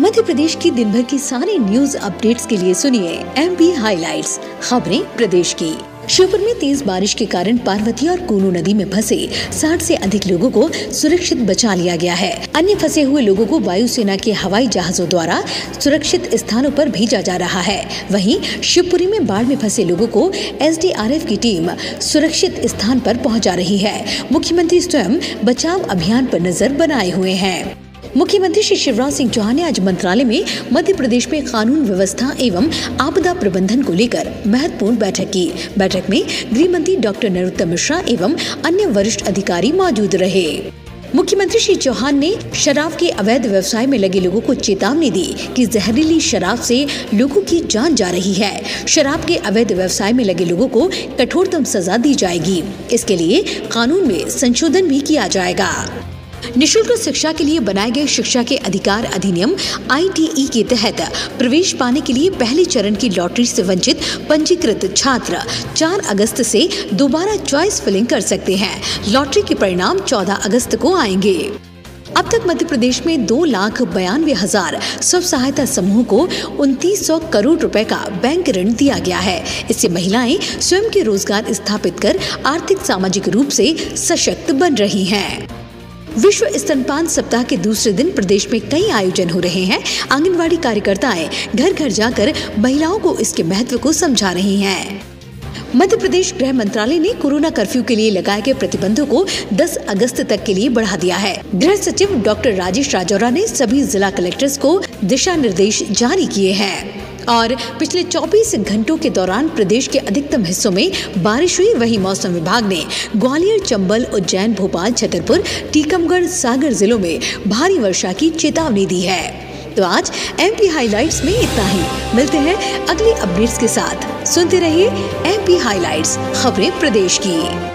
मध्य प्रदेश की दिन भर की सारी न्यूज़ अपडेट्स के लिए सुनिए एम पी हाईलाइट्स खबरें प्रदेश की। श्योपुर में तेज बारिश के कारण पार्वती और कूनू नदी में फंसे 60 से अधिक लोगों को सुरक्षित बचा लिया गया है। अन्य फंसे हुए लोगों को वायुसेना के हवाई जहाजों द्वारा सुरक्षित स्थानों पर भेजा जा रहा है। वहीं शिवपुरी में बाढ़ में फंसे लोगों को एसडीआरएफ की टीम सुरक्षित स्थान पर पहुँचा रही है। मुख्यमंत्री स्वयं बचाव अभियान पर नज़र बनाए हुए हैं। मुख्यमंत्री श्री शिवराज सिंह चौहान ने आज मंत्रालय में मध्य प्रदेश में कानून व्यवस्था एवं आपदा प्रबंधन को लेकर महत्वपूर्ण बैठक की। बैठक में गृह मंत्री डॉक्टर नरोत्तम मिश्रा एवं अन्य वरिष्ठ अधिकारी मौजूद रहे। मुख्यमंत्री श्री चौहान ने शराब के अवैध व्यवसाय में लगे लोगों को चेतावनी दी कि जहरीली शराब से लोगों की जान जा रही है। शराब के अवैध व्यवसाय में लगे लोगों को कठोरतम सजा दी जाएगी। इसके लिए कानून में संशोधन भी किया जाएगा। निशुल्क शिक्षा के लिए बनाए गए शिक्षा के अधिकार अधिनियम आई के तहत प्रवेश पाने के लिए पहले चरण की लॉटरी से वंचित पंजीकृत छात्र 4 अगस्त से दोबारा चॉइस फिलिंग कर सकते हैं। लॉटरी के परिणाम 14 अगस्त को आएँगे। अब तक मध्य प्रदेश में दो लाख बयानवे हज़ार स्व सहायता समूह को उनतीस सौ करोड़ रुपए का बैंक ऋण दिया गया है। इससे महिलाएँ स्वयं के रोज़गार स्थापित कर आर्थिक सामाजिक रूप से सशक्त बन रही हैं। विश्व स्तनपान सप्ताह के दूसरे दिन प्रदेश में कई आयोजन हो रहे हैं। आंगनबाड़ी कार्यकर्ताएँ घर घर जाकर महिलाओं को इसके महत्व को समझा रही हैं। मध्य प्रदेश गृह मंत्रालय ने कोरोना कर्फ्यू के लिए लगाए गए प्रतिबंधों को 10 अगस्त तक के लिए बढ़ा दिया है। गृह सचिव डॉक्टर राजेश राजौरा ने सभी जिला कलेक्टर्स को दिशा निर्देश जारी किए हैं। और पिछले 24 घंटों के दौरान प्रदेश के अधिकतम हिस्सों में बारिश हुई। वहीं मौसम विभाग ने ग्वालियर, चंबल, उज्जैन, भोपाल, छतरपुर, टीकमगढ़, सागर जिलों में भारी वर्षा की चेतावनी दी है। तो आज एम पी हाईलाइट्स में इतना ही। मिलते हैं अगले अपडेट्स के साथ। सुनते रहिए एम पी खबरें प्रदेश की।